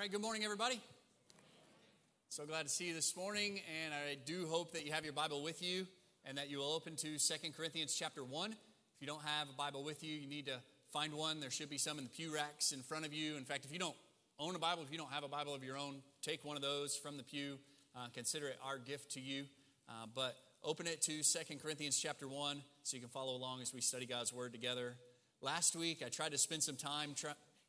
right, good morning, everybody. So glad to see you this morning, and I do hope that you have your Bible with you and that you will open to Second Corinthians chapter 1. If you don't have a Bible with you, you need to find one. There should be some in the pew racks in front of you. In fact, if you don't own a Bible, if you don't have a Bible of your own, take one of those from the pew. Uh, consider it our gift to you. Uh, but open it to Second Corinthians chapter 1 so you can follow along as we study God's Word together. Last week, I tried to spend some time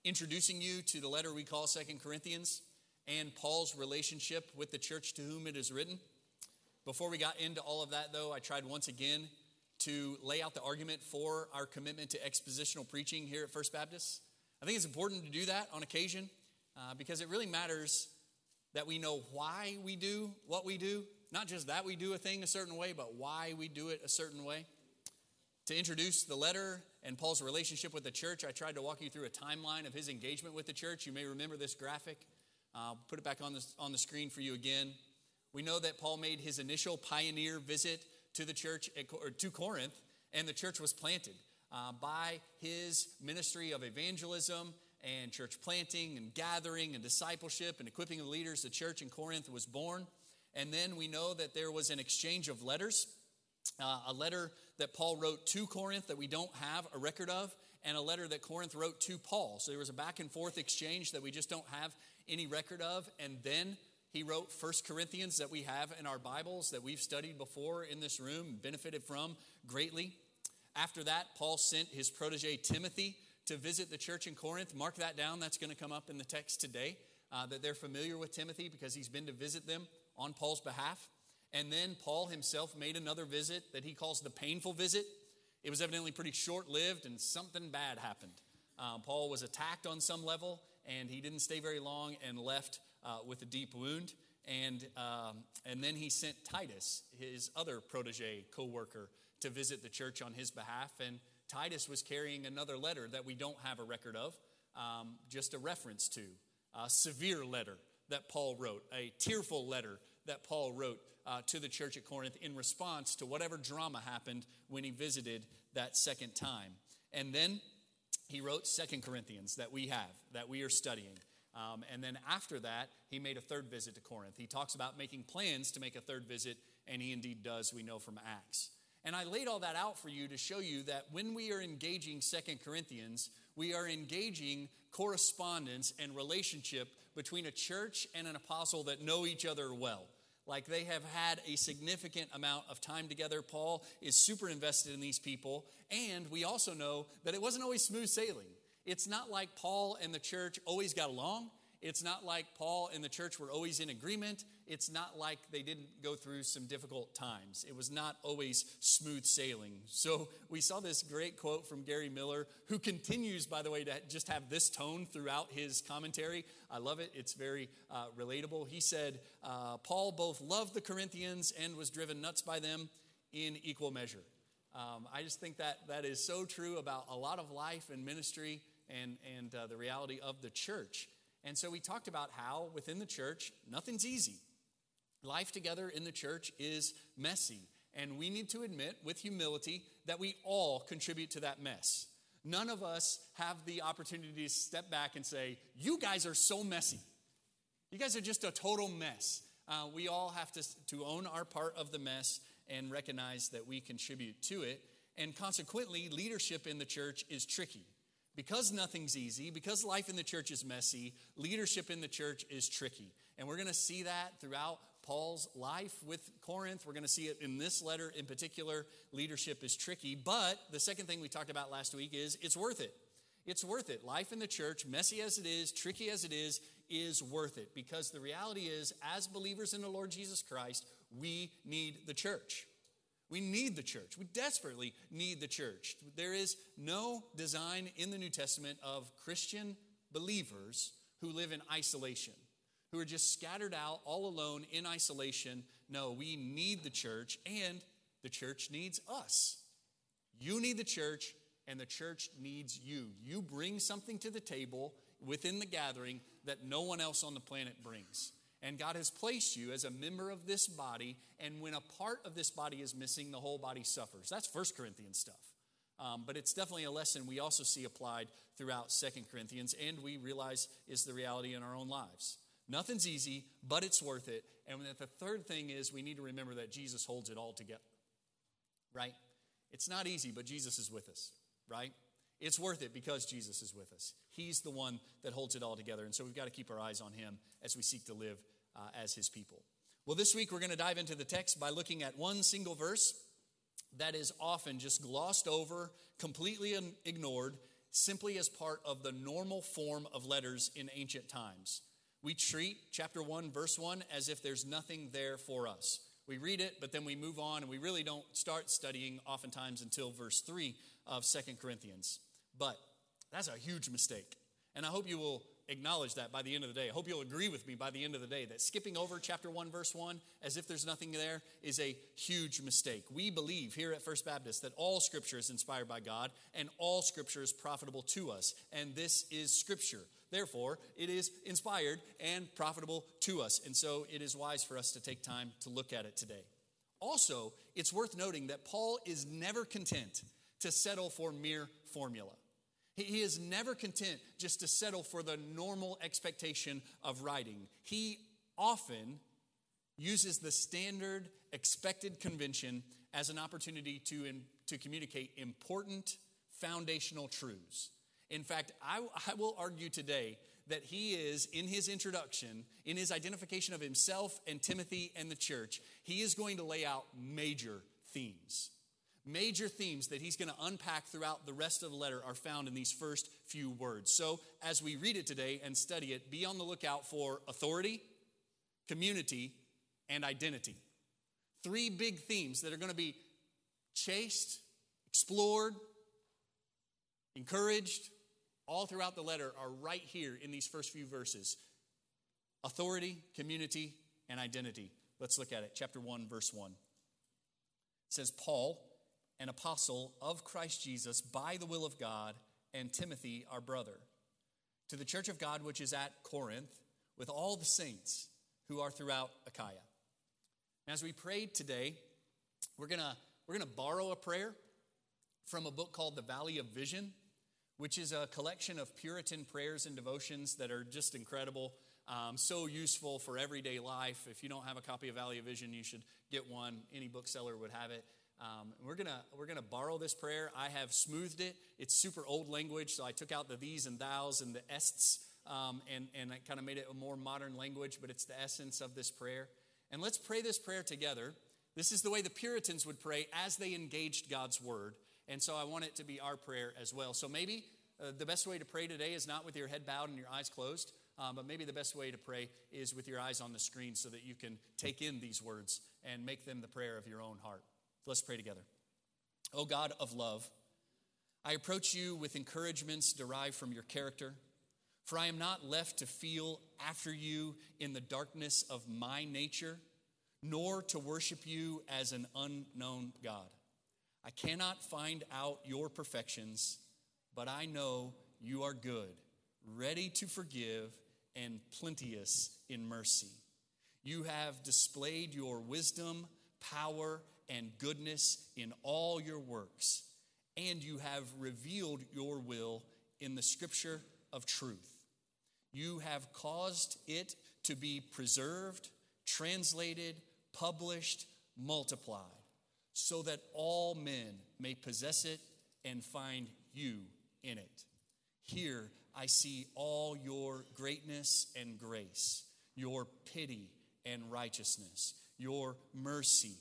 introducing you to the letter we call Second Corinthians and Paul's relationship with the church to whom it is written. Before we got into all of that, though, I tried once again to lay out the argument for our commitment to expositional preaching here at First Baptist. I think it's important to do that on occasion uh, because it really matters that we know why we do what we do. Not just that we do a thing a certain way, but why we do it a certain way. To introduce the letter and Paul's relationship with the church, I tried to walk you through a timeline of his engagement with the church. You may remember this graphic. I'll put it back on the, on the screen for you again. We know that Paul made his initial pioneer visit to the church, at, to Corinth, and the church was planted uh, by his ministry of evangelism and church planting and gathering and discipleship and equipping of leaders. The church in Corinth was born. And then we know that there was an exchange of letters, uh, a letter that Paul wrote to Corinth that we don't have a record of, and a letter that Corinth wrote to Paul. So there was a back and forth exchange that we just don't have any record of. And then he wrote First Corinthians that we have in our Bibles that we've studied before in this room, benefited from greatly. After that, Paul sent his protege Timothy to visit the church in Corinth. Mark that down, that's going to come up in the text today. Uh, that they're familiar with Timothy because he's been to visit them on Paul's behalf. And then Paul himself made another visit that he calls the painful visit. It was evidently pretty short lived, and something bad happened. Um, Paul was attacked on some level, and he didn't stay very long and left uh, with a deep wound. And, um, and then he sent Titus, his other protege, co worker, to visit the church on his behalf. And Titus was carrying another letter that we don't have a record of, um, just a reference to, a severe letter that Paul wrote, a tearful letter that Paul wrote uh, to the church at Corinth in response to whatever drama happened when he visited that second time. And then he wrote Second Corinthians that we have, that we are studying. Um, and then after that, he made a third visit to Corinth. He talks about making plans to make a third visit, and he indeed does, we know from Acts. And I laid all that out for you to show you that when we are engaging Second Corinthians, we are engaging correspondence and relationship between a church and an apostle that know each other well like they have had a significant amount of time together. Paul is super invested in these people. And we also know that it wasn't always smooth sailing. It's not like Paul and the church always got along. It's not like Paul and the church were always in agreement. It's not like they didn't go through some difficult times. It was not always smooth sailing. So we saw this great quote from Gary Millar, who continues, by the way, to just have this tone throughout his commentary. I love it, it's very uh, relatable. He said, uh, Paul both loved the Corinthians and was driven nuts by them in equal measure. Um, I just think that that is so true about a lot of life and ministry and, and uh, the reality of the church. And so we talked about how within the church, nothing's easy. Life together in the church is messy. And we need to admit with humility that we all contribute to that mess. None of us have the opportunity to step back and say, You guys are so messy. You guys are just a total mess. Uh, we all have to, to own our part of the mess and recognize that we contribute to it. And consequently, leadership in the church is tricky. Because nothing's easy, because life in the church is messy, leadership in the church is tricky. And we're going to see that throughout Paul's life with Corinth. We're going to see it in this letter in particular. Leadership is tricky. But the second thing we talked about last week is it's worth it. It's worth it. Life in the church, messy as it is, tricky as it is, is worth it. Because the reality is, as believers in the Lord Jesus Christ, we need the church. We need the church. We desperately need the church. There is no design in the New Testament of Christian believers who live in isolation, who are just scattered out all alone in isolation. No, we need the church, and the church needs us. You need the church, and the church needs you. You bring something to the table within the gathering that no one else on the planet brings. And God has placed you as a member of this body, and when a part of this body is missing, the whole body suffers. That's First Corinthians stuff. Um, but it's definitely a lesson we also see applied throughout Second Corinthians, and we realize is the reality in our own lives. Nothing's easy, but it's worth it. And the third thing is we need to remember that Jesus holds it all together, right? It's not easy, but Jesus is with us, right? It's worth it because Jesus is with us. He's the one that holds it all together. And so we've got to keep our eyes on him as we seek to live uh, as his people. Well, this week we're going to dive into the text by looking at one single verse that is often just glossed over, completely ignored, simply as part of the normal form of letters in ancient times. We treat chapter 1, verse 1 as if there's nothing there for us. We read it, but then we move on, and we really don't start studying oftentimes until verse 3 of Second Corinthians. But that's a huge mistake. And I hope you will acknowledge that by the end of the day. I hope you'll agree with me by the end of the day that skipping over chapter 1, verse 1, as if there's nothing there, is a huge mistake. We believe here at First Baptist that all scripture is inspired by God and all scripture is profitable to us. And this is scripture. Therefore, it is inspired and profitable to us. And so it is wise for us to take time to look at it today. Also, it's worth noting that Paul is never content to settle for mere formula. He is never content just to settle for the normal expectation of writing. He often uses the standard expected convention as an opportunity to, in, to communicate important foundational truths. In fact, I, I will argue today that he is, in his introduction, in his identification of himself and Timothy and the church, he is going to lay out major themes. Major themes that he's going to unpack throughout the rest of the letter are found in these first few words. So, as we read it today and study it, be on the lookout for authority, community, and identity. Three big themes that are going to be chased, explored, encouraged, all throughout the letter are right here in these first few verses authority, community, and identity. Let's look at it. Chapter 1, verse 1. It says, Paul, an apostle of Christ Jesus by the will of God, and Timothy, our brother, to the church of God which is at Corinth, with all the saints who are throughout Achaia. As we pray today, we're gonna, we're gonna borrow a prayer from a book called The Valley of Vision, which is a collection of Puritan prayers and devotions that are just incredible. Um, so useful for everyday life. If you don't have a copy of Valley of Vision, you should get one. Any bookseller would have it. Um, we're gonna we're gonna borrow this prayer. I have smoothed it. It's super old language, so I took out the these and thous and the ests, um, and and I kind of made it a more modern language. But it's the essence of this prayer. And let's pray this prayer together. This is the way the Puritans would pray as they engaged God's word. And so I want it to be our prayer as well. So maybe uh, the best way to pray today is not with your head bowed and your eyes closed, um, but maybe the best way to pray is with your eyes on the screen so that you can take in these words and make them the prayer of your own heart. Let's pray together. O God of love, I approach you with encouragements derived from your character, for I am not left to feel after you in the darkness of my nature, nor to worship you as an unknown God. I cannot find out your perfections, but I know you are good, ready to forgive, and plenteous in mercy. You have displayed your wisdom, power, and goodness in all your works, and you have revealed your will in the scripture of truth. You have caused it to be preserved, translated, published, multiplied, so that all men may possess it and find you in it. Here I see all your greatness and grace, your pity and righteousness, your mercy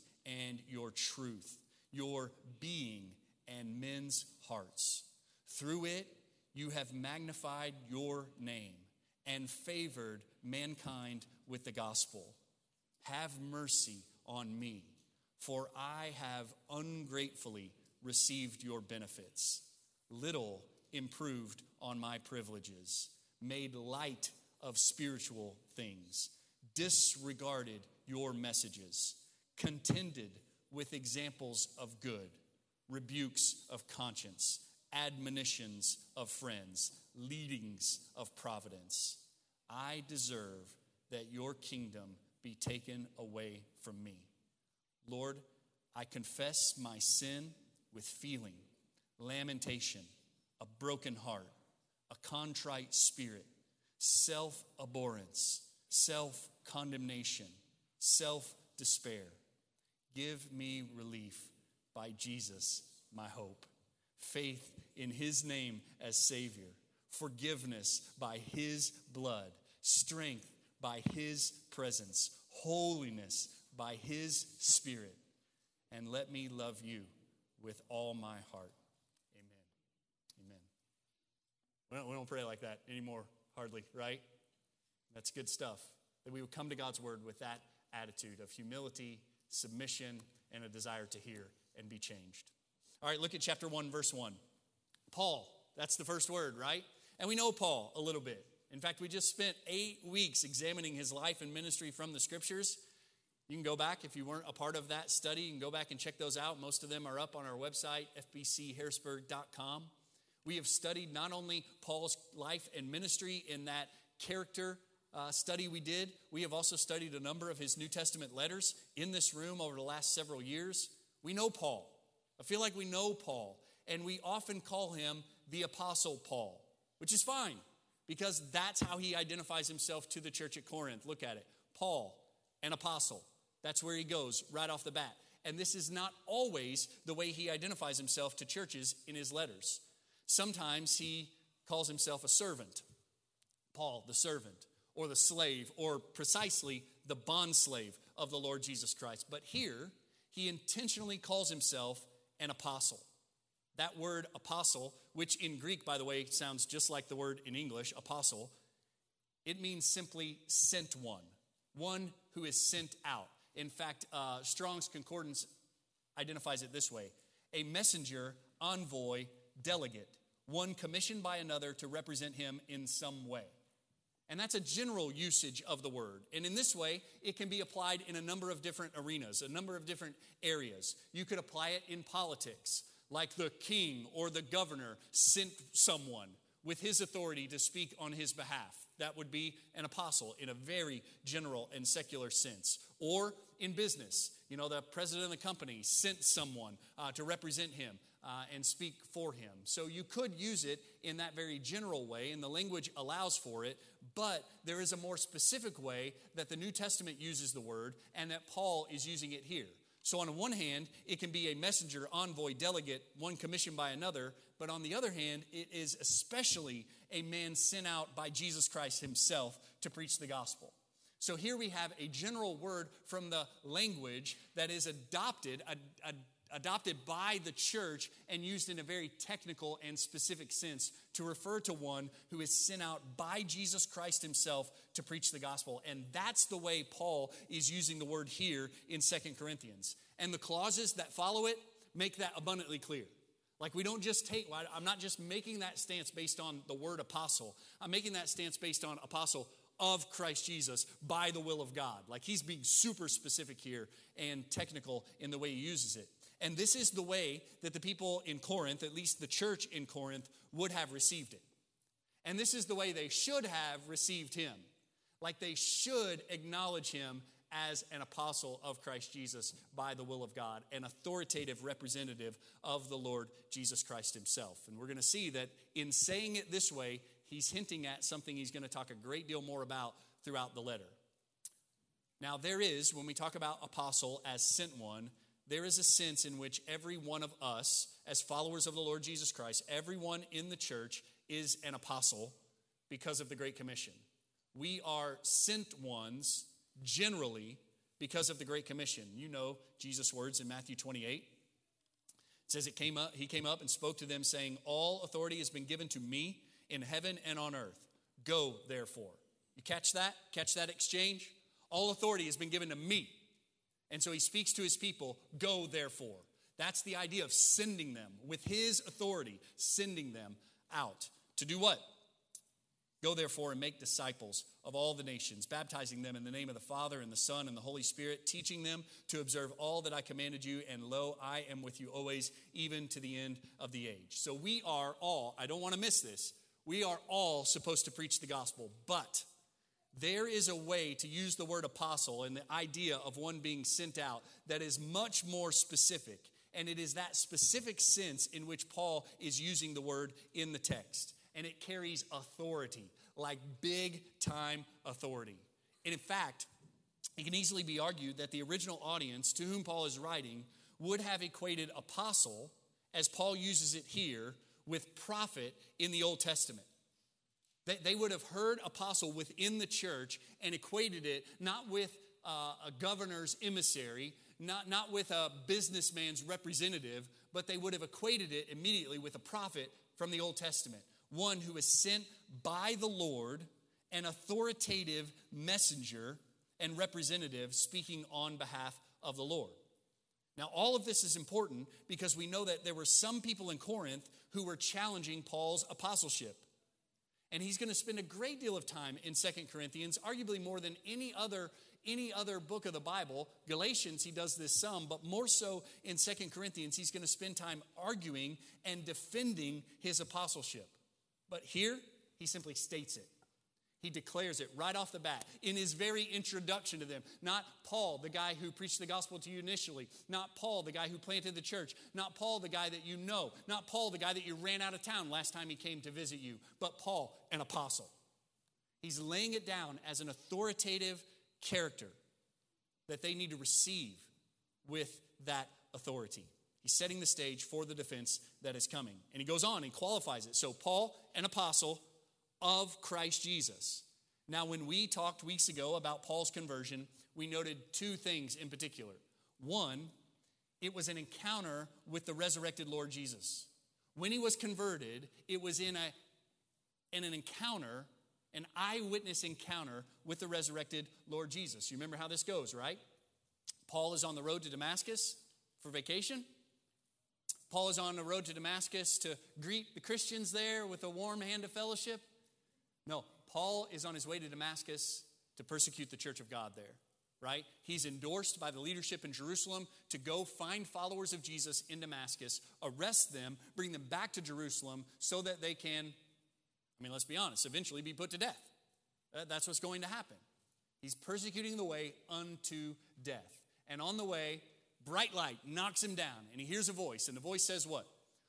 and your truth, your being and men's hearts. Through it, you have magnified your name and favored mankind with the gospel. Have mercy on me, for I have ungratefully received your benefits, little improved on my privileges, made light of spiritual things, disregarded your messages contended with examples of good, rebukes of conscience, admonitions of friends, leadings of providence. I deserve that your kingdom be taken away from me. Lord, I confess my sin with feeling. lamentation, a broken heart, a contrite spirit, self abhorrence, self condemnation, self despair. Give me relief by Jesus, my hope, faith in his name as Savior, forgiveness by his blood, strength by his presence, holiness by his spirit, and let me love you with all my heart. Amen. Amen. We don't, we don't pray like that anymore, hardly, right? That's good stuff. That we would come to God's word with that attitude of humility, submission, and a desire to hear and be changed. All right, look at chapter 1, verse 1. Paul, that's the first word, right? And we know Paul a little bit. In fact, we just spent eight weeks examining his life and ministry from the scriptures. You can go back if you weren't a part of that study, you can go back and check those out. Most of them are up on our website, fbcharrisburg.com. We have studied not only Paul's life and ministry in that character uh, study we did, we have also studied a number of his New Testament letters in this room over the last several years. We know Paul. I feel like we know Paul, and we often call him the Apostle Paul, which is fine because that's how he identifies himself to the church at Corinth. Look at it Paul, an apostle. That's where he goes right off the bat. And this is not always the way he identifies himself to churches in his letters. Sometimes he calls himself a servant, Paul, the servant, or the slave, or precisely the bond slave of the Lord Jesus Christ. But here, he intentionally calls himself an apostle. That word apostle, which in Greek, by the way, sounds just like the word in English, apostle, it means simply sent one, one who is sent out. In fact, uh, Strong's Concordance identifies it this way a messenger, envoy, delegate, one commissioned by another to represent him in some way. And that's a general usage of the word. And in this way, it can be applied in a number of different arenas, a number of different areas. You could apply it in politics, like the king or the governor sent someone with his authority to speak on his behalf. That would be an apostle in a very general and secular sense. Or in business, you know, the president of the company sent someone uh, to represent him uh, and speak for him. So you could use it in that very general way, and the language allows for it, but there is a more specific way that the New Testament uses the word and that Paul is using it here. So, on one hand, it can be a messenger, envoy, delegate, one commissioned by another, but on the other hand, it is especially a man sent out by Jesus Christ himself to preach the gospel. So, here we have a general word from the language that is adopted, a, a adopted by the church and used in a very technical and specific sense to refer to one who is sent out by Jesus Christ himself to preach the gospel. And that's the way Paul is using the word here in Second Corinthians. And the clauses that follow it make that abundantly clear. Like, we don't just take, I'm not just making that stance based on the word apostle. I'm making that stance based on apostle of Christ Jesus by the will of God. Like, he's being super specific here and technical in the way he uses it. And this is the way that the people in Corinth, at least the church in Corinth, would have received it. And this is the way they should have received him. Like they should acknowledge him as an apostle of Christ Jesus by the will of God, an authoritative representative of the Lord Jesus Christ himself. And we're going to see that in saying it this way, he's hinting at something he's going to talk a great deal more about throughout the letter. Now, there is, when we talk about apostle as sent one, there is a sense in which every one of us, as followers of the Lord Jesus Christ, everyone in the church is an apostle because of the Great Commission. We are sent ones generally because of the Great Commission. You know Jesus' words in Matthew 28. It says it came up, he came up and spoke to them, saying, All authority has been given to me in heaven and on earth. Go, therefore. You catch that? Catch that exchange? All authority has been given to me. And so he speaks to his people, Go therefore. That's the idea of sending them with his authority, sending them out. To do what? Go therefore and make disciples of all the nations, baptizing them in the name of the Father and the Son and the Holy Spirit, teaching them to observe all that I commanded you, and lo, I am with you always, even to the end of the age. So we are all, I don't want to miss this, we are all supposed to preach the gospel, but there is a way to use the word apostle and the idea of one being sent out that is much more specific And it is that specific sense in which Paul is using the word in the text. And it carries authority, like big time authority. And in fact, it can easily be argued that the original audience to whom Paul is writing would have equated apostle, as Paul uses it here, with prophet in the Old Testament. They, they would have heard apostle within the church and equated it not with uh, a governor's emissary, not, not with a businessman's representative, but they would have equated it immediately with a prophet from the Old Testament, one who is sent by the Lord, an authoritative messenger and representative speaking on behalf of the Lord. Now, all of this is important because we know that there were some people in Corinth who were challenging Paul's apostleship. And he's going to spend a great deal of time in Second Corinthians, arguably more than any other any other book of the Bible. Galatians, he does this some, but more so in Second Corinthians, he's going to spend time arguing and defending his apostleship. But here, he simply states it. He declares it right off the bat in his very introduction to them. Not Paul, the guy who preached the gospel to you initially. Not Paul, the guy who planted the church. Not Paul, the guy that you know. Not Paul, the guy that you ran out of town last time he came to visit you. But Paul, an apostle. He's laying it down as an authoritative character that they need to receive with that authority. He's setting the stage for the defense that is coming. And he goes on and qualifies it. So, Paul, an apostle of Christ Jesus. Now, when we talked weeks ago about Paul's conversion, we noted two things in particular. One, it was an encounter with the resurrected Lord Jesus. When he was converted, it was in, a, in an encounter an eyewitness encounter with the resurrected Lord Jesus. You remember how this goes, right? Paul is on the road to Damascus for vacation. Paul is on the road to Damascus to greet the Christians there with a warm hand of fellowship. No, Paul is on his way to Damascus to persecute the church of God there, right? He's endorsed by the leadership in Jerusalem to go find followers of Jesus in Damascus, arrest them, bring them back to Jerusalem so that they can I mean, let's be honest, eventually be put to death. Uh, that's what's going to happen. He's persecuting the way unto death. And on the way, bright light knocks him down, and he hears a voice, and the voice says, What?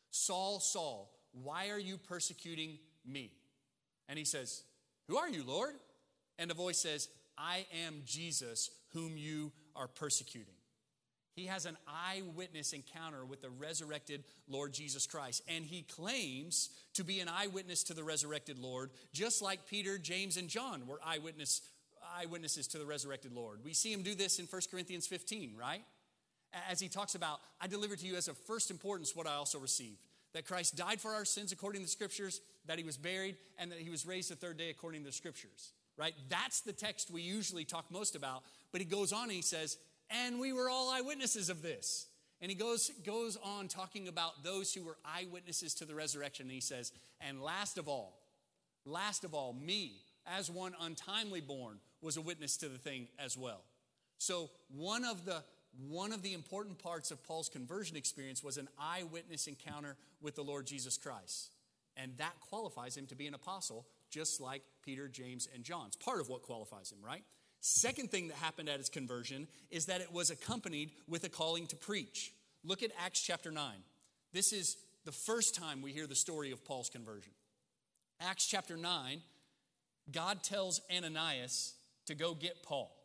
Saul, Saul, why are you persecuting me? And he says, Who are you, Lord? And the voice says, I am Jesus whom you are persecuting. He has an eyewitness encounter with the resurrected Lord Jesus Christ. And he claims to be an eyewitness to the resurrected Lord, just like Peter, James, and John were eyewitness, eyewitnesses to the resurrected Lord. We see him do this in 1 Corinthians 15, right? As he talks about, I delivered to you as of first importance what I also received that Christ died for our sins according to the scriptures, that he was buried, and that he was raised the third day according to the scriptures, right? That's the text we usually talk most about. But he goes on and he says, and we were all eyewitnesses of this. And he goes, goes on talking about those who were eyewitnesses to the resurrection. And he says, And last of all, last of all, me, as one untimely born, was a witness to the thing as well. So one of the one of the important parts of Paul's conversion experience was an eyewitness encounter with the Lord Jesus Christ. And that qualifies him to be an apostle, just like Peter, James, and John. It's part of what qualifies him, right? Second thing that happened at his conversion is that it was accompanied with a calling to preach. Look at Acts chapter 9. This is the first time we hear the story of Paul's conversion. Acts chapter 9, God tells Ananias to go get Paul.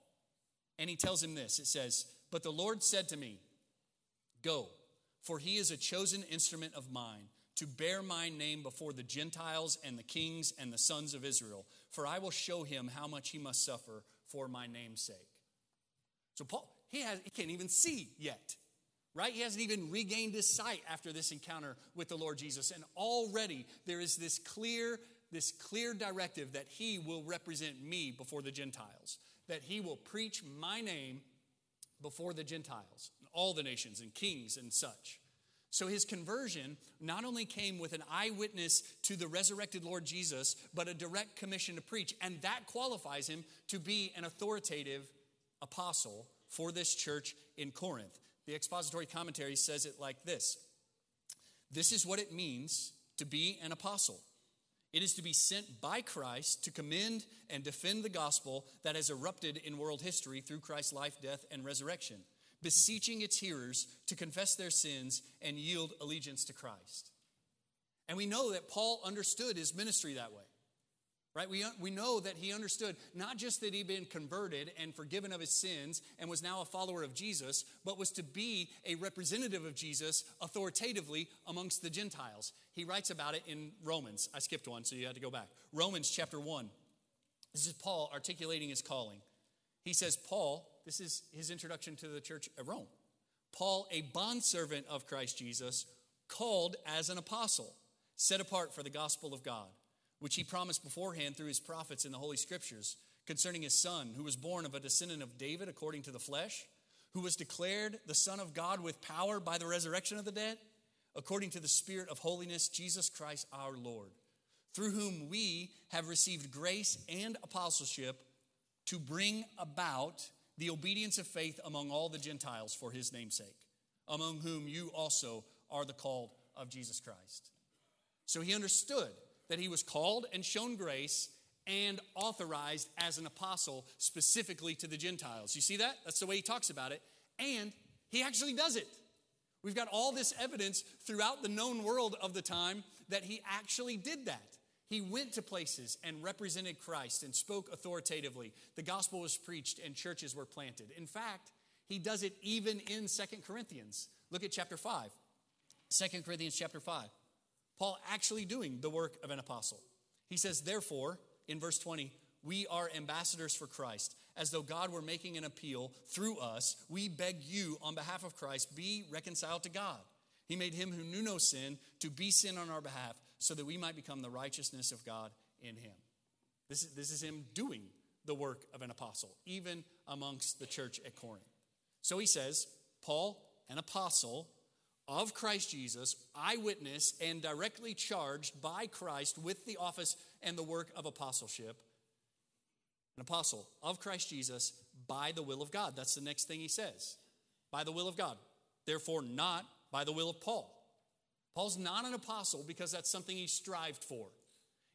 And he tells him this it says, But the Lord said to me, Go, for he is a chosen instrument of mine to bear my name before the Gentiles and the kings and the sons of Israel. For I will show him how much he must suffer for my name's sake. So Paul, he, has, he can't even see yet, right? He hasn't even regained his sight after this encounter with the Lord Jesus. And already there is this clear, this clear directive that he will represent me before the Gentiles, that he will preach my name before the Gentiles, all the nations and kings and such. So his conversion not only came with an eyewitness to the resurrected Lord Jesus, but a direct commission to preach. And that qualifies him to be an authoritative apostle for this church in Corinth. The expository commentary says it like this This is what it means to be an apostle. It is to be sent by Christ to commend and defend the gospel that has erupted in world history through Christ's life, death, and resurrection beseeching its hearers to confess their sins and yield allegiance to Christ. And we know that Paul understood his ministry that way. Right? We, we know that he understood not just that he'd been converted and forgiven of his sins and was now a follower of Jesus, but was to be a representative of Jesus authoritatively amongst the Gentiles. He writes about it in Romans. I skipped one, so you had to go back. Romans chapter 1. This is Paul articulating his calling. He says, Paul, this is his introduction to the church at Rome. Paul, a bondservant of Christ Jesus, called as an apostle, set apart for the gospel of God which he promised beforehand through his prophets in the Holy Scriptures concerning his son, who was born of a descendant of David according to the flesh, who was declared the Son of God with power by the resurrection of the dead, according to the Spirit of holiness, Jesus Christ our Lord, through whom we have received grace and apostleship to bring about the obedience of faith among all the Gentiles for his namesake, among whom you also are the called of Jesus Christ. So he understood that he was called and shown grace and authorized as an apostle specifically to the Gentiles. You see that? That's the way he talks about it. And he actually does it. We've got all this evidence throughout the known world of the time that he actually did that. He went to places and represented Christ and spoke authoritatively. The gospel was preached and churches were planted. In fact, he does it even in Second Corinthians. Look at chapter 5. 2 Corinthians chapter 5. Paul actually doing the work of an apostle. He says, Therefore, in verse 20, we are ambassadors for Christ. As though God were making an appeal through us, we beg you, on behalf of Christ, be reconciled to God. He made him who knew no sin to be sin on our behalf, so that we might become the righteousness of God in him. This is, this is him doing the work of an apostle, even amongst the church at Corinth. So he says, Paul, an apostle, of Christ Jesus, eyewitness and directly charged by Christ with the office and the work of apostleship. An apostle of Christ Jesus by the will of God. That's the next thing he says. By the will of God. Therefore, not by the will of Paul. Paul's not an apostle because that's something he strived for.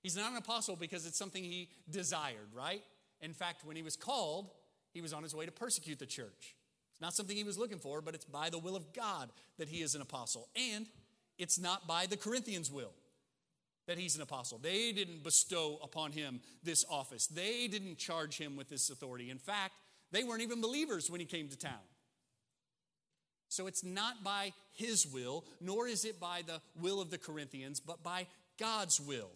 He's not an apostle because it's something he desired, right? In fact, when he was called, he was on his way to persecute the church. It's not something he was looking for, but it's by the will of God that he is an apostle. And it's not by the Corinthians' will that he's an apostle. They didn't bestow upon him this office, they didn't charge him with this authority. In fact, they weren't even believers when he came to town. So it's not by his will, nor is it by the will of the Corinthians, but by God's will.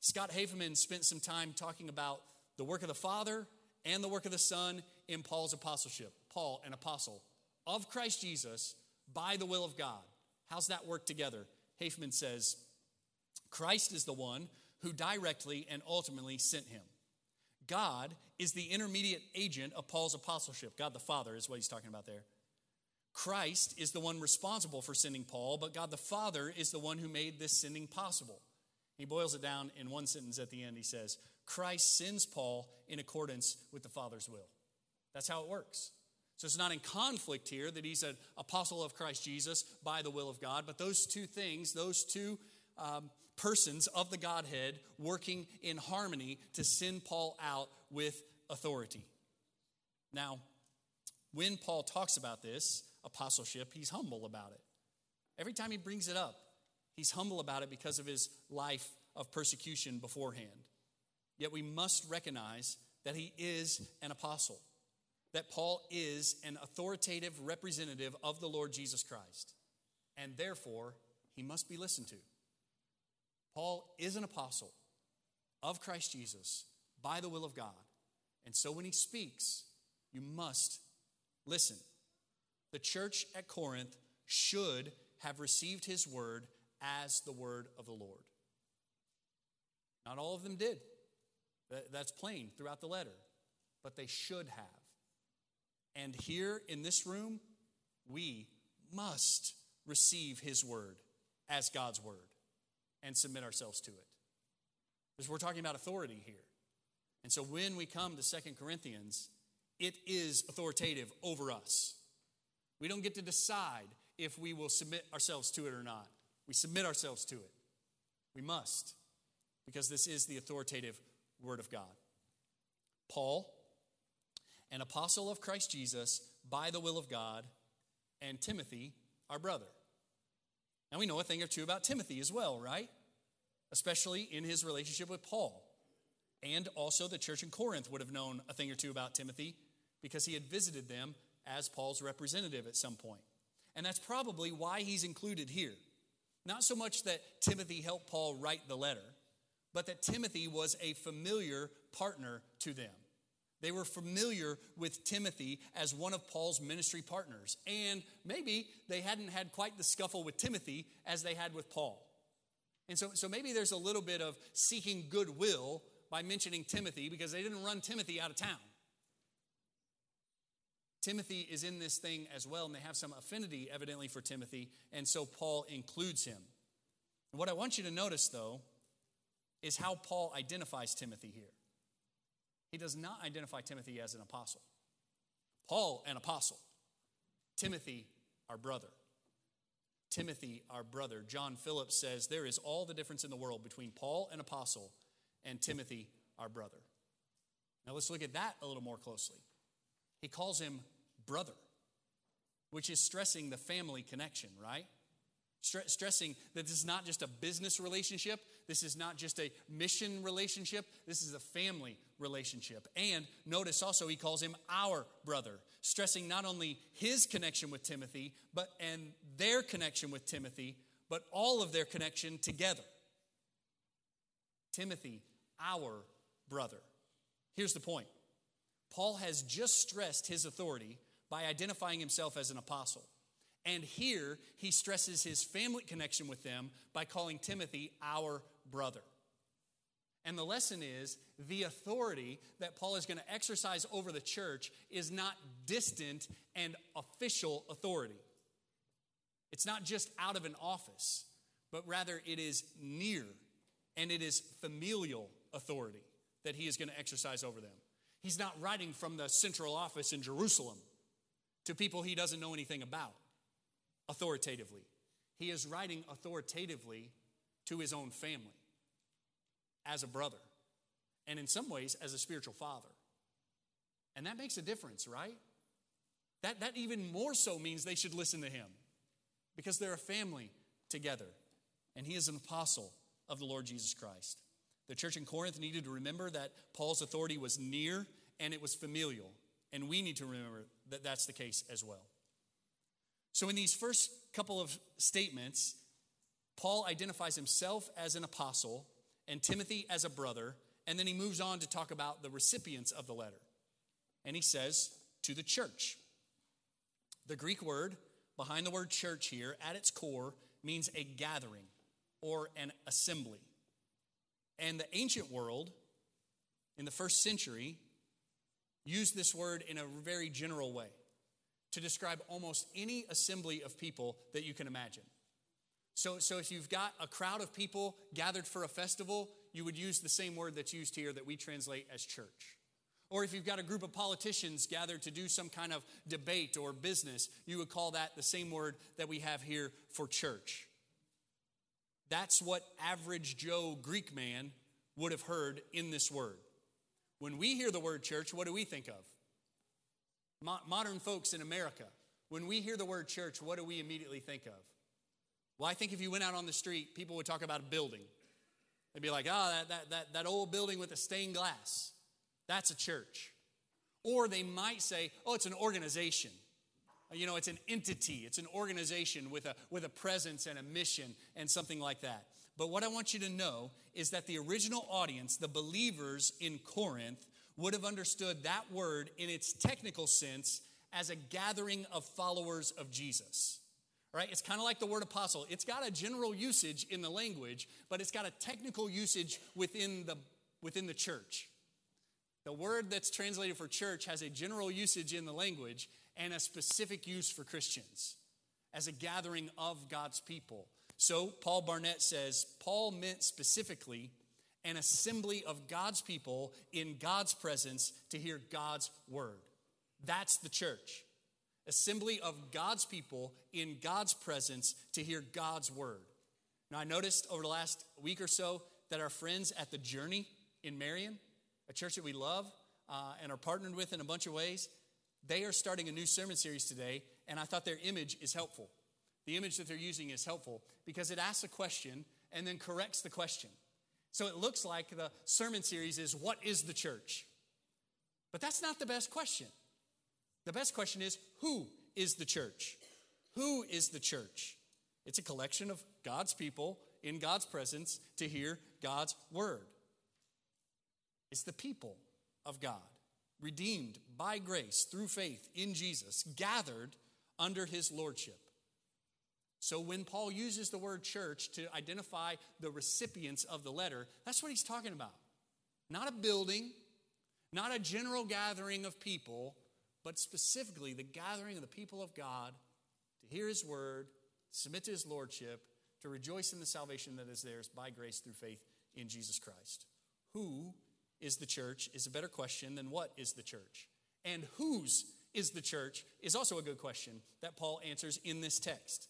Scott Hafemann spent some time talking about the work of the Father and the work of the Son in Paul's apostleship. Paul, an apostle of Christ Jesus by the will of God. How's that work together? Hafemann says, Christ is the one who directly and ultimately sent him. God is the intermediate agent of Paul's apostleship. God the Father is what he's talking about there. Christ is the one responsible for sending Paul, but God the Father is the one who made this sending possible. He boils it down in one sentence at the end. He says, Christ sends Paul in accordance with the Father's will. That's how it works. So it's not in conflict here that he's an apostle of Christ Jesus by the will of God, but those two things, those two um, persons of the Godhead working in harmony to send Paul out with authority. Now, when Paul talks about this apostleship, he's humble about it. Every time he brings it up, he's humble about it because of his life of persecution beforehand. Yet we must recognize that he is an apostle that Paul is an authoritative representative of the Lord Jesus Christ, and therefore he must be listened to. Paul is an apostle of Christ Jesus by the will of God. And so when he speaks, you must listen. The church at Corinth should have received his word as the word of the Lord. Not all of them did. That's plain throughout the letter, but they should have. And here in this room, we must receive His word as God's word and submit ourselves to it. Because we're talking about authority here. And so when we come to Second Corinthians, it is authoritative over us. We don't get to decide if we will submit ourselves to it or not. We submit ourselves to it. We must, because this is the authoritative Word of God. Paul an apostle of Christ Jesus by the will of God, and Timothy, our brother. Now we know a thing or two about Timothy as well, right? Especially in his relationship with Paul. And also, the church in Corinth would have known a thing or two about Timothy because he had visited them as Paul's representative at some point. And that's probably why he's included here. Not so much that Timothy helped Paul write the letter, but that Timothy was a familiar partner to them. They were familiar with Timothy as one of Paul's ministry partners. And maybe they hadn't had quite the scuffle with Timothy as they had with Paul. And so, so maybe there's a little bit of seeking goodwill by mentioning Timothy because they didn't run Timothy out of town. Timothy is in this thing as well, and they have some affinity, evidently, for Timothy, and so Paul includes him. What I want you to notice, though, is how Paul identifies Timothy here. He does not identify Timothy as an apostle. Paul, an apostle. Timothy, our brother. Timothy, our brother. John Phillips says there is all the difference in the world between Paul, an apostle, and Timothy, our brother. Now let's look at that a little more closely. He calls him brother, which is stressing the family connection, right? stressing that this is not just a business relationship, this is not just a mission relationship, this is a family relationship. And notice also he calls him our brother, stressing not only his connection with Timothy, but and their connection with Timothy, but all of their connection together. Timothy, our brother. Here's the point Paul has just stressed his authority by identifying himself as an apostle. And here he stresses his family connection with them by calling Timothy our brother. And the lesson is the authority that Paul is going to exercise over the church is not distant and official authority. It's not just out of an office, but rather it is near and it is familial authority that he is going to exercise over them. He's not writing from the central office in Jerusalem to people he doesn't know anything about authoritatively. He is writing authoritatively to his own family as a brother, and in some ways, as a spiritual father. And that makes a difference, right? That, that even more so means they should listen to him because they're a family together, and he is an apostle of the Lord Jesus Christ. The church in Corinth needed to remember that Paul's authority was near and it was familial. And we need to remember that that's the case as well. So, in these first couple of statements, Paul identifies himself as an apostle and Timothy as a brother, and then he moves on to talk about the recipients of the letter. And he says, to the church. The Greek word behind the word church here, at its core, means a gathering or an assembly. And the ancient world, in the first century, used this word in a very general way to describe almost any assembly of people that you can imagine. So, so if you've got a crowd of people gathered for a festival, you would use the same word that's used here that we translate as church. Or if you've got a group of politicians gathered to do some kind of debate or business, you would call that the same word that we have here for church. That's what average Joe Greek man would have heard in this word. When we hear the word church, what do we think of? Mo- modern folks in America, when we hear the word church, what do we immediately think of? Well, I think if you went out on the street, people would talk about a building. They'd be like, oh, that, that, that, that old building with the stained glass, that's a church. Or they might say, oh, it's an organization. Uh, you know, it's an entity, it's an organization with a, with a presence and a mission and something like that. But what I want you to know is that the original audience, the believers in Corinth, would have understood that word in its technical sense as a gathering of followers of Jesus. Right? It's kind of like the word apostle. It's got a general usage in the language, but it's got a technical usage within the, within the church. The word that's translated for church has a general usage in the language and a specific use for Christians as a gathering of God's people. So, Paul Barnett says Paul meant specifically an assembly of God's people in God's presence to hear God's word. That's the church. Assembly of God's people in God's presence to hear God's word. Now, I noticed over the last week or so that our friends at the Journey in Marion, a church that we love uh, and are partnered with in a bunch of ways, They are starting a new sermon series today, and I thought their image is helpful. The image that they're using is helpful because it asks a question and then corrects the question. So it looks like the sermon series is What is the church? But that's not the best question. The best question is Who is the church? Who is the church? It's a collection of God's people in God's presence to hear God's word. It's the people of God, redeemed by grace through faith in Jesus, gathered under his lordship. So when Paul uses the word church to identify the recipients of the letter, that's what he's talking about. Not a building, not a general gathering of people, but specifically the gathering of the people of God to hear his word, submit to his lordship, to rejoice in the salvation that is theirs by grace through faith in Jesus Christ. Who is the church is a better question than what is the church. And whose is the church is also a good question that Paul answers in this text.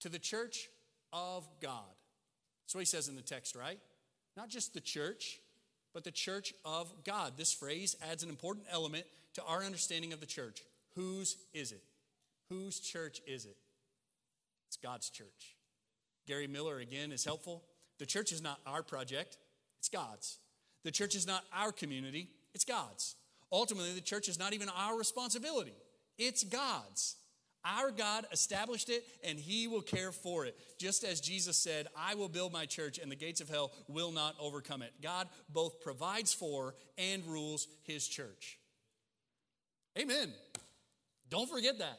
To the church of God. That's what he says in the text, right? Not just the church, but the church of God. This phrase adds an important element to our understanding of the church. Whose is it? Whose church is it? It's God's church. Gary Millar again is helpful. The church is not our project, it's God's. The church is not our community, it's God's. Ultimately, the church is not even our responsibility, it's God's. Our God established it and He will care for it. Just as Jesus said, I will build my church and the gates of hell will not overcome it. God both provides for and rules His church. Amen. Don't forget that.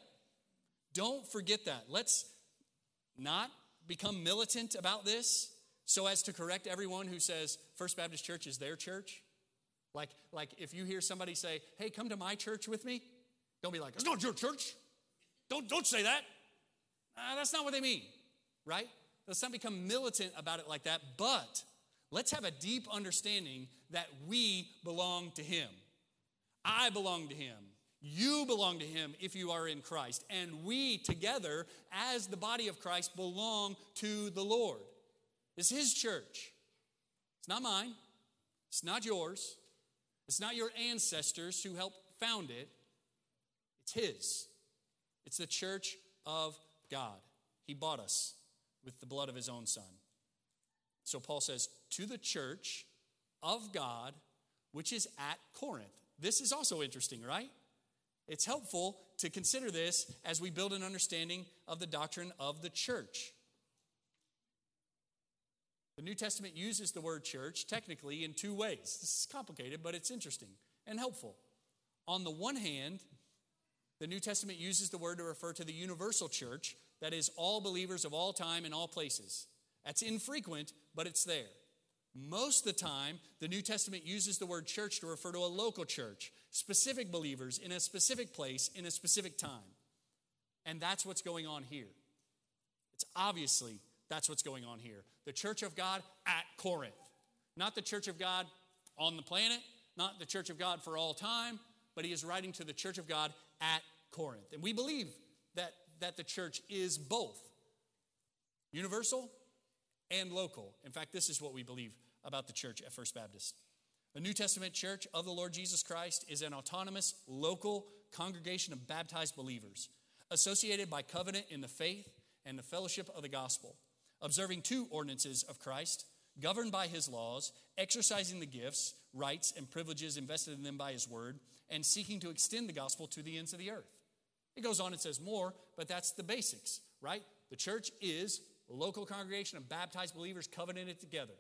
Don't forget that. Let's not become militant about this so as to correct everyone who says First Baptist Church is their church? Like, like if you hear somebody say, hey, come to my church with me, don't be like, it's not your church. Don't, don't say that. Uh, that's not what they mean, right? Let's not become militant about it like that, but let's have a deep understanding that we belong to Him. I belong to Him. You belong to Him if you are in Christ. And we together, as the body of Christ, belong to the Lord. It's His church. It's not mine. It's not yours. It's not your ancestors who helped found it. It's His. It's the church of God. He bought us with the blood of His own Son. So Paul says, to the church of God, which is at Corinth. This is also interesting, right? It's helpful to consider this as we build an understanding of the doctrine of the church. The New Testament uses the word church technically in two ways. This is complicated, but it's interesting and helpful. On the one hand, the New Testament uses the word to refer to the universal church, that is, all believers of all time and all places. That's infrequent, but it's there. Most of the time, the New Testament uses the word church to refer to a local church, specific believers in a specific place in a specific time. And that's what's going on here. It's obviously that's what's going on here. The church of God at Corinth. Not the church of God on the planet, not the church of God for all time, but he is writing to the church of God at Corinth. And we believe that, that the church is both universal and local. In fact, this is what we believe about the church at First Baptist. The New Testament church of the Lord Jesus Christ is an autonomous, local congregation of baptized believers, associated by covenant in the faith and the fellowship of the gospel observing two ordinances of Christ, governed by his laws, exercising the gifts, rights, and privileges invested in them by his word, and seeking to extend the gospel to the ends of the earth. It goes on and says more, but that's the basics, right? The church is a local congregation of baptized believers covenanted together.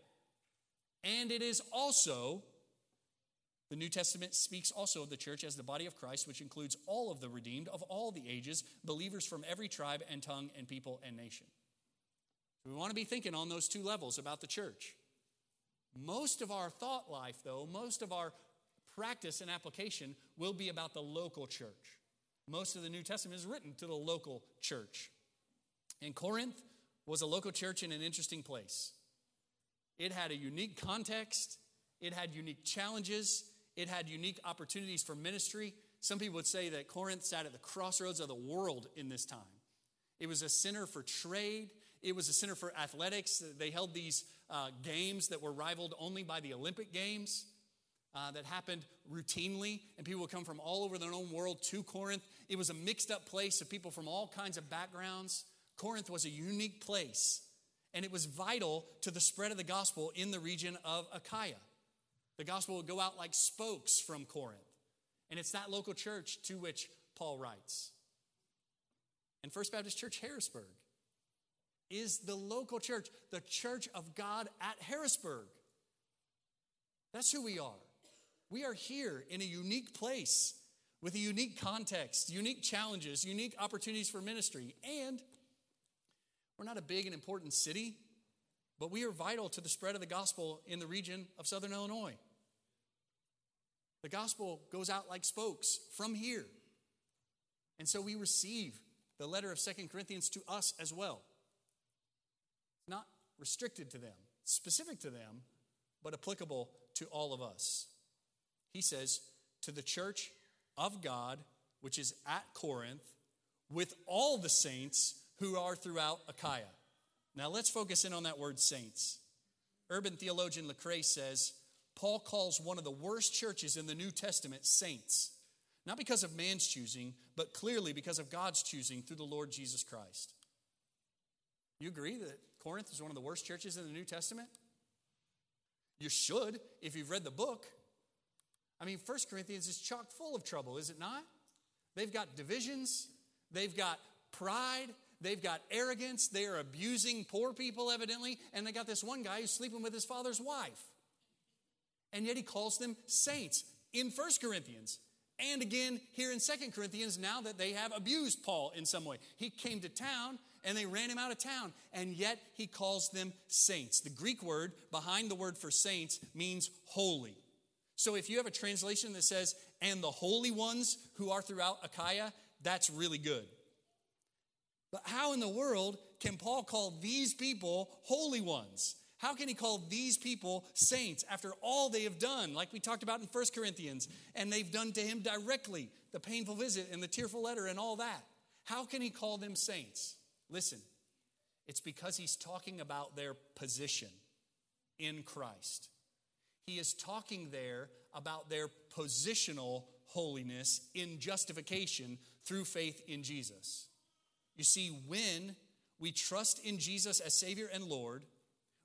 And it is also, the New Testament speaks also of the church as the body of Christ, which includes all of the redeemed of all the ages, believers from every tribe and tongue and people and nation. We want to be thinking on those two levels about the church. Most of our thought life, though, most of our practice and application will be about the local church. Most of the New Testament is written to the local church. And Corinth was a local church in an interesting place. It had a unique context, it had unique challenges, it had unique opportunities for ministry. Some people would say that Corinth sat at the crossroads of the world in this time. It was a center for trade, it was a center for athletics. They held these uh, games that were rivaled only by the Olympic Games. uh, that happened routinely, and people would come from all over their own world to Corinth. It was a mixed up place of people from all kinds of backgrounds. Corinth was a unique place, and it was vital to the spread of the gospel in the region of Achaia. The gospel would go out like spokes from Corinth, and it's that local church to which Paul writes. And First Baptist Church Harrisburg is the local church, the church of God at Harrisburg. That's who we are. We are here in a unique place with a unique context, unique challenges, unique opportunities for ministry. And we're not a big and important city, but we are vital to the spread of the gospel in the region of Southern Illinois. The gospel goes out like spokes from here. And so we receive the letter of Second Corinthians to us as well. Restricted to them, specific to them, but applicable to all of us. He says, To the church of God, which is at Corinth, with all the saints who are throughout Achaia. Now let's focus in on that word saints. Urban theologian Lecrae says, Paul calls one of the worst churches in the New Testament saints, not because of man's choosing, but clearly because of God's choosing through the Lord Jesus Christ. You agree that Corinth is one of the worst churches in the New Testament? You should if you've read the book. I mean, First Corinthians is chock full of trouble, is it not? They've got divisions, they've got pride, they've got arrogance, they are abusing poor people, evidently, and they got this one guy who's sleeping with his father's wife. And yet he calls them saints in First Corinthians. And again, here in Second Corinthians, now that they have abused Paul in some way. He came to town and they ran him out of town, and yet he calls them saints. The Greek word behind the word for saints means holy. So if you have a translation that says, and the holy ones who are throughout Achaia, that's really good. But how in the world can Paul call these people holy ones? How can he call these people saints after all they have done, like we talked about in First Corinthians, and they've done to him directly, the painful visit and the tearful letter and all that? How can he call them saints? Listen, it's because he's talking about their position in Christ. He is talking there about their positional holiness in justification through faith in Jesus. You see, when we trust in Jesus as Savior and Lord,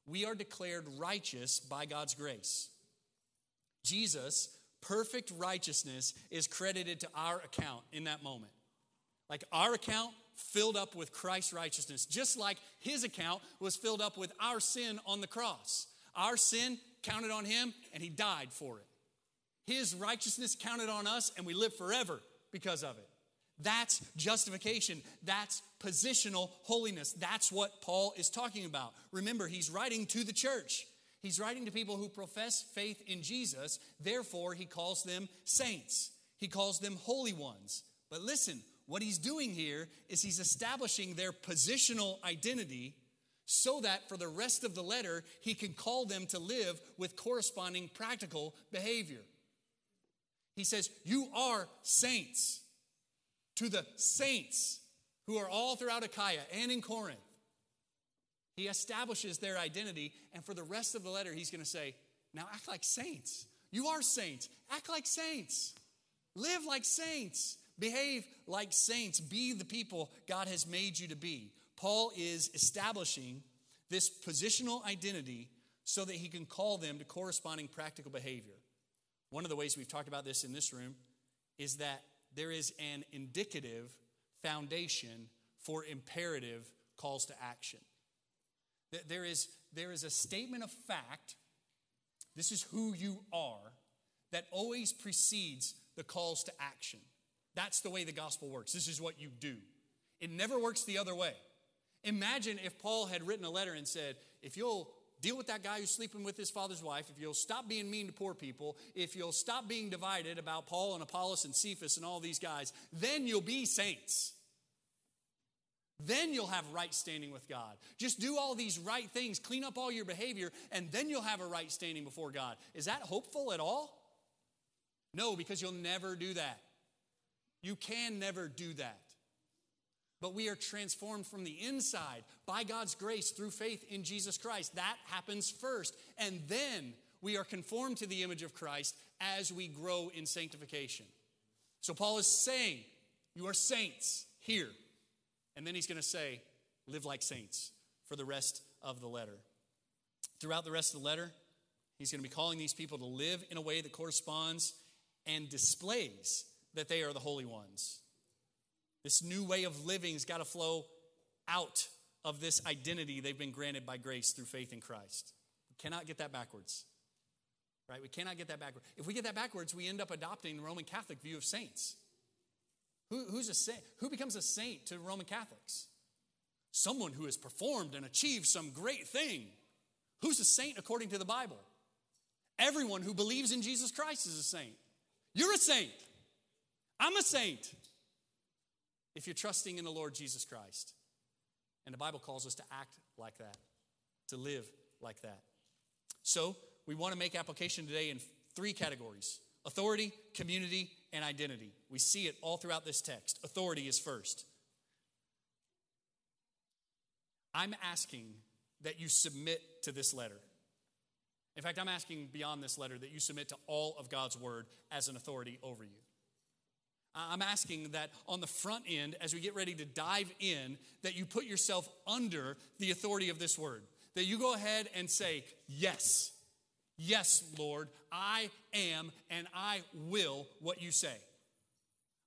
we are declared righteous by God's grace. Jesus' perfect righteousness is credited to our account in that moment. Like our account filled up with Christ's righteousness, just like his account was filled up with our sin on the cross. Our sin counted on him, and he died for it. His righteousness counted on us, and we live forever because of it. That's justification. That's positional holiness. That's what Paul is talking about. Remember, he's writing to the church. He's writing to people who profess faith in Jesus. Therefore, he calls them saints. He calls them holy ones. But listen, what he's doing here is he's establishing their positional identity so that for the rest of the letter, he can call them to live with corresponding practical behavior. He says, You are saints. To the saints who are all throughout Achaia and in Corinth, he establishes their identity. And for the rest of the letter, he's going to say, Now act like saints. You are saints. Act like saints. Live like saints. Behave like saints. Be the people God has made you to be. Paul is establishing this positional identity so that he can call them to corresponding practical behavior. One of the ways we've talked about this in this room is that there is an indicative foundation for imperative calls to action. That there is, there is a statement of fact, this is who you are, that always precedes the calls to action. That's the way the gospel works. This is what you do. It never works the other way. Imagine if Paul had written a letter and said, if you'll deal with that guy who's sleeping with his father's wife, if you'll stop being mean to poor people, if you'll stop being divided about Paul and Apollos and Cephas and all these guys, then you'll be saints. Then you'll have right standing with God. Just do all these right things, clean up all your behavior, and then you'll have a right standing before God. Is that hopeful at all? No, because you'll never do that. You can never do that. But we are transformed from the inside by God's grace through faith in Jesus Christ. That happens first. And then We are conformed to the image of Christ as we grow in sanctification. So Paul is saying, You are saints here. And then he's going to say, Live like saints for the rest of the letter. Throughout the rest of the letter, he's going to be calling these people to live in a way that corresponds and displays that they are the holy ones. This new way of living has got to flow out of this identity they've been granted by grace through faith in Christ. We cannot get that backwards. Right? We cannot get that backwards. If we get that backwards, we end up adopting the Roman Catholic view of saints. Who, who's a saint? Who becomes a saint to Roman Catholics? Someone who has performed and achieved some great thing. Who's a saint according to the Bible? Everyone who believes in Jesus Christ is a saint. You're a saint. I'm a saint. If you're trusting in the Lord Jesus Christ. And the Bible calls us to act like that, to live like that. So, we want to make application today in three categories authority, community, and identity. We see it all throughout this text. Authority is first. I'm asking that you submit to this letter. In fact, I'm asking beyond this letter that you submit to all of God's word as an authority over you. I'm asking that on the front end, as we get ready to dive in, that you put yourself under the authority of this word. That you go ahead and say, Yes, yes, Lord, I am and I will what you say.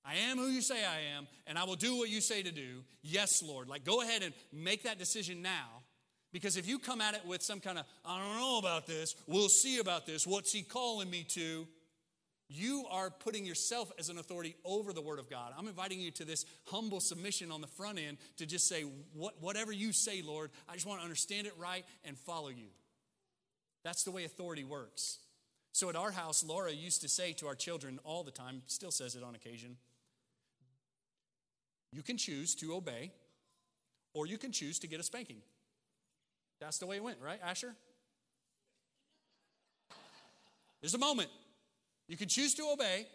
I am who you say I am, and I will do what you say to do. Yes, Lord. Like, go ahead and make that decision now. Because if you come at it with some kind of, I don't know about this, we'll see about this, what's he calling me to? You are putting yourself as an authority over the Word of God. I'm inviting you to this humble submission on the front end to just say, what, whatever you say, Lord, I just want to understand it right and follow you. That's the way authority works. So at our house, Laura used to say to our children all the time, still says it on occasion, you can choose to obey or you can choose to get a spanking. That's the way it went, right, Asher? There's a moment. You can choose to obey,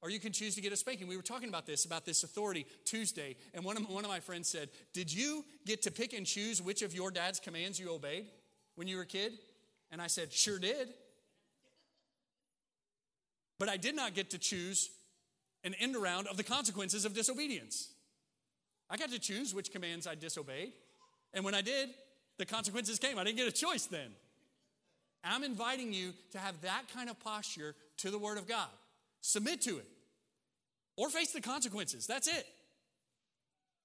or you can choose to get a spanking. We were talking about this, about this authority Tuesday, and one of, one of my friends said, Did you get to pick and choose which of your dad's commands you obeyed when you were a kid? And I said, Sure did. But I did not get to choose an end around of the consequences of disobedience. I got to choose which commands I disobeyed. And when I did, the consequences came. I didn't get a choice then. I'm inviting you to have that kind of posture to the Word of God. Submit to it or face the consequences. That's it.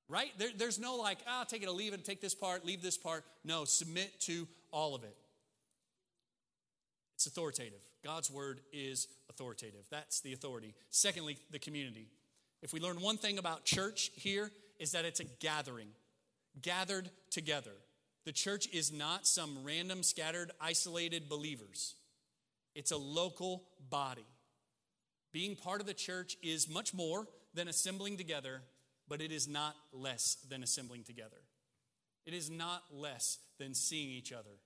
Right? There, there's no like, ah, take it or leave it, take this part, leave this part. No, submit to all of it. It's authoritative. God's Word is authoritative. That's the authority. Secondly, the community. If we learn one thing about church here, is that it's a gathering, gathered together. The church is not some random, scattered, isolated believers, it's a local body. Being part of the church is much more than assembling together, but it is not less than assembling together. It is not less than seeing each other.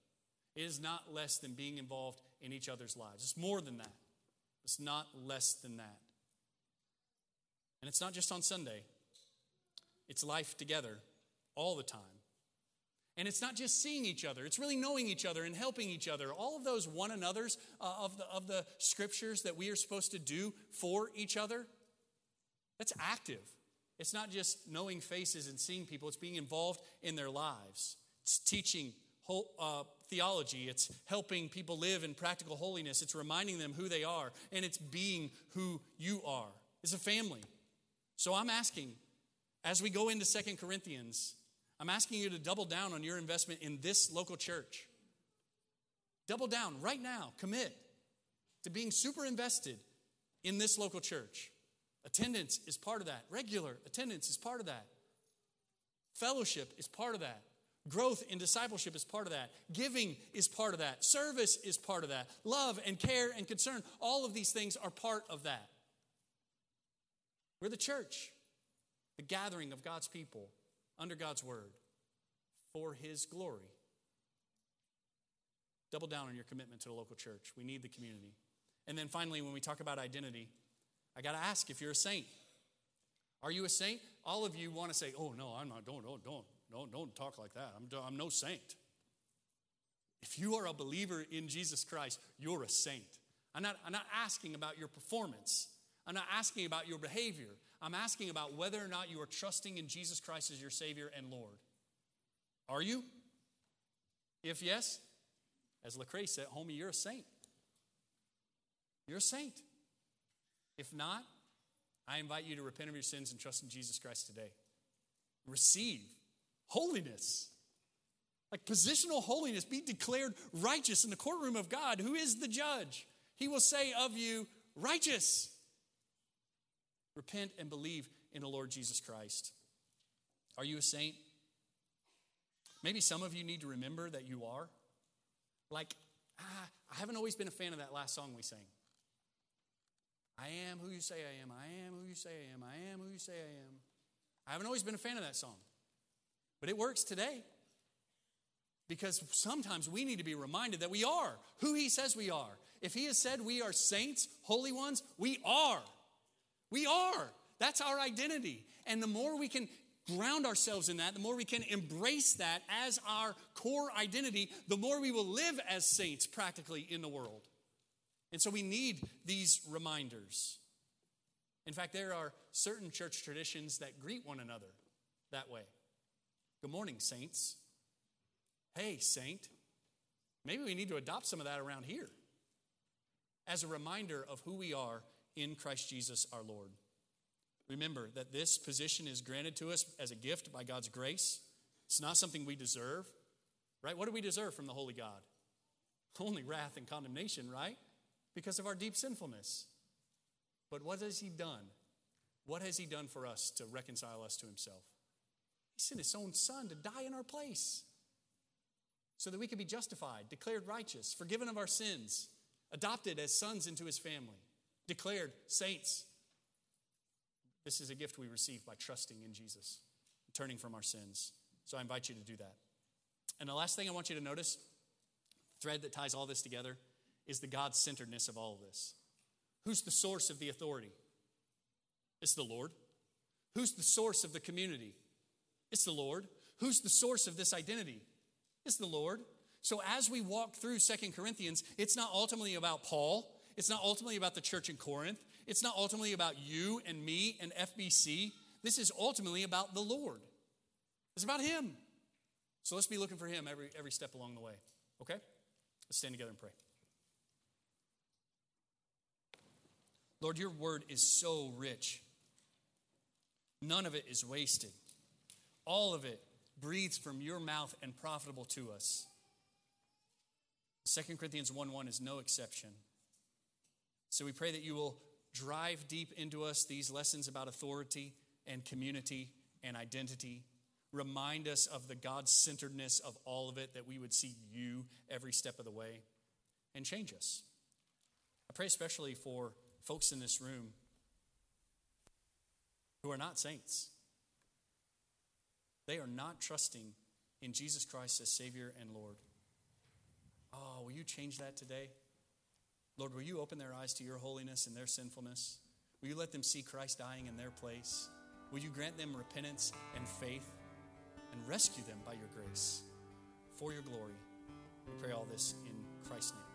It is not less than being involved in each other's lives. It's more than that. It's not less than that. And it's not just on Sunday, it's life together all the time. And it's not just seeing each other, it's really knowing each other and helping each other. All of those one another's uh, of, the, of the scriptures that we are supposed to do for each other, that's active. It's not just knowing faces and seeing people, it's being involved in their lives. It's teaching whole, uh, theology, it's helping people live in practical holiness, it's reminding them who they are, and it's being who you are. It's a family. So I'm asking, as we go into Second Corinthians, I'm asking you to double down on your investment in this local church. Double down right now, commit to being super invested in this local church. Attendance is part of that, regular attendance is part of that, fellowship is part of that. Growth in discipleship is part of that. Giving is part of that. Service is part of that. Love and care and concern, all of these things are part of that. We're the church, the gathering of God's people under God's word for his glory. Double down on your commitment to the local church. We need the community. And then finally, when we talk about identity, I got to ask if you're a saint. Are you a saint? All of you want to say, oh, no, I'm not. Don't, don't, don't, don't, don't talk like that. I'm, I'm no saint. If you are a believer in Jesus Christ, you're a saint. I'm not, I'm not asking about your performance. I'm not asking about your behavior. I'm asking about whether or not you are trusting in Jesus Christ as your Savior and Lord. Are you? If yes, as Lecrae said, homie, you're a saint. You're a saint. If not, I invite you to repent of your sins and trust in Jesus Christ today. Receive holiness. Like positional holiness, be declared righteous in the courtroom of God, who is the judge. He will say of you, righteous. Repent and believe in the Lord Jesus Christ. Are you a saint? Maybe some of you need to remember that you are. Like, ah, I haven't always been a fan of that last song we sang. I am who you say I am. I am who you say I am. I am who you say I am. I haven't always been a fan of that song. But it works today. Because sometimes we need to be reminded that we are who He says we are. If He has said we are saints, holy ones, we are. We are. That's our identity. And the more we can ground ourselves in that, the more we can embrace that as our core identity, the more we will live as saints practically in the world. And so we need these reminders. In fact, there are certain church traditions that greet one another that way. Good morning, saints. Hey, saint. Maybe we need to adopt some of that around here as a reminder of who we are in Christ Jesus our Lord. Remember that this position is granted to us as a gift by God's grace. It's not something we deserve, right? What do we deserve from the Holy God? Only wrath and condemnation, right? Because of our deep sinfulness. But what has He done? What has He done for us to reconcile us to Himself? He sent His own Son to die in our place so that we could be justified, declared righteous, forgiven of our sins, adopted as sons into His family, declared saints. This is a gift we receive by trusting in Jesus, turning from our sins. So I invite you to do that. And the last thing I want you to notice, thread that ties all this together, is the God centeredness of all of this. Who's the source of the authority? It's the Lord. Who's the source of the community? It's the Lord. Who's the source of this identity? It's the Lord. So as we walk through Second Corinthians, it's not ultimately about Paul. It's not ultimately about the church in Corinth. It's not ultimately about you and me and FBC. This is ultimately about the Lord. It's about Him. So let's be looking for Him every, every step along the way. Okay? Let's stand together and pray. Lord, your word is so rich. None of it is wasted. All of it breathes from your mouth and profitable to us. 2 Corinthians 1 1 is no exception. So we pray that you will drive deep into us these lessons about authority and community and identity. Remind us of the God centeredness of all of it, that we would see you every step of the way and change us. I pray especially for folks in this room who are not saints. They are not trusting in Jesus Christ as Savior and Lord. Oh, will you change that today? Lord, will you open their eyes to your holiness and their sinfulness? Will you let them see Christ dying in their place? Will you grant them repentance and faith and rescue them by your grace for your glory? We pray all this in Christ's name.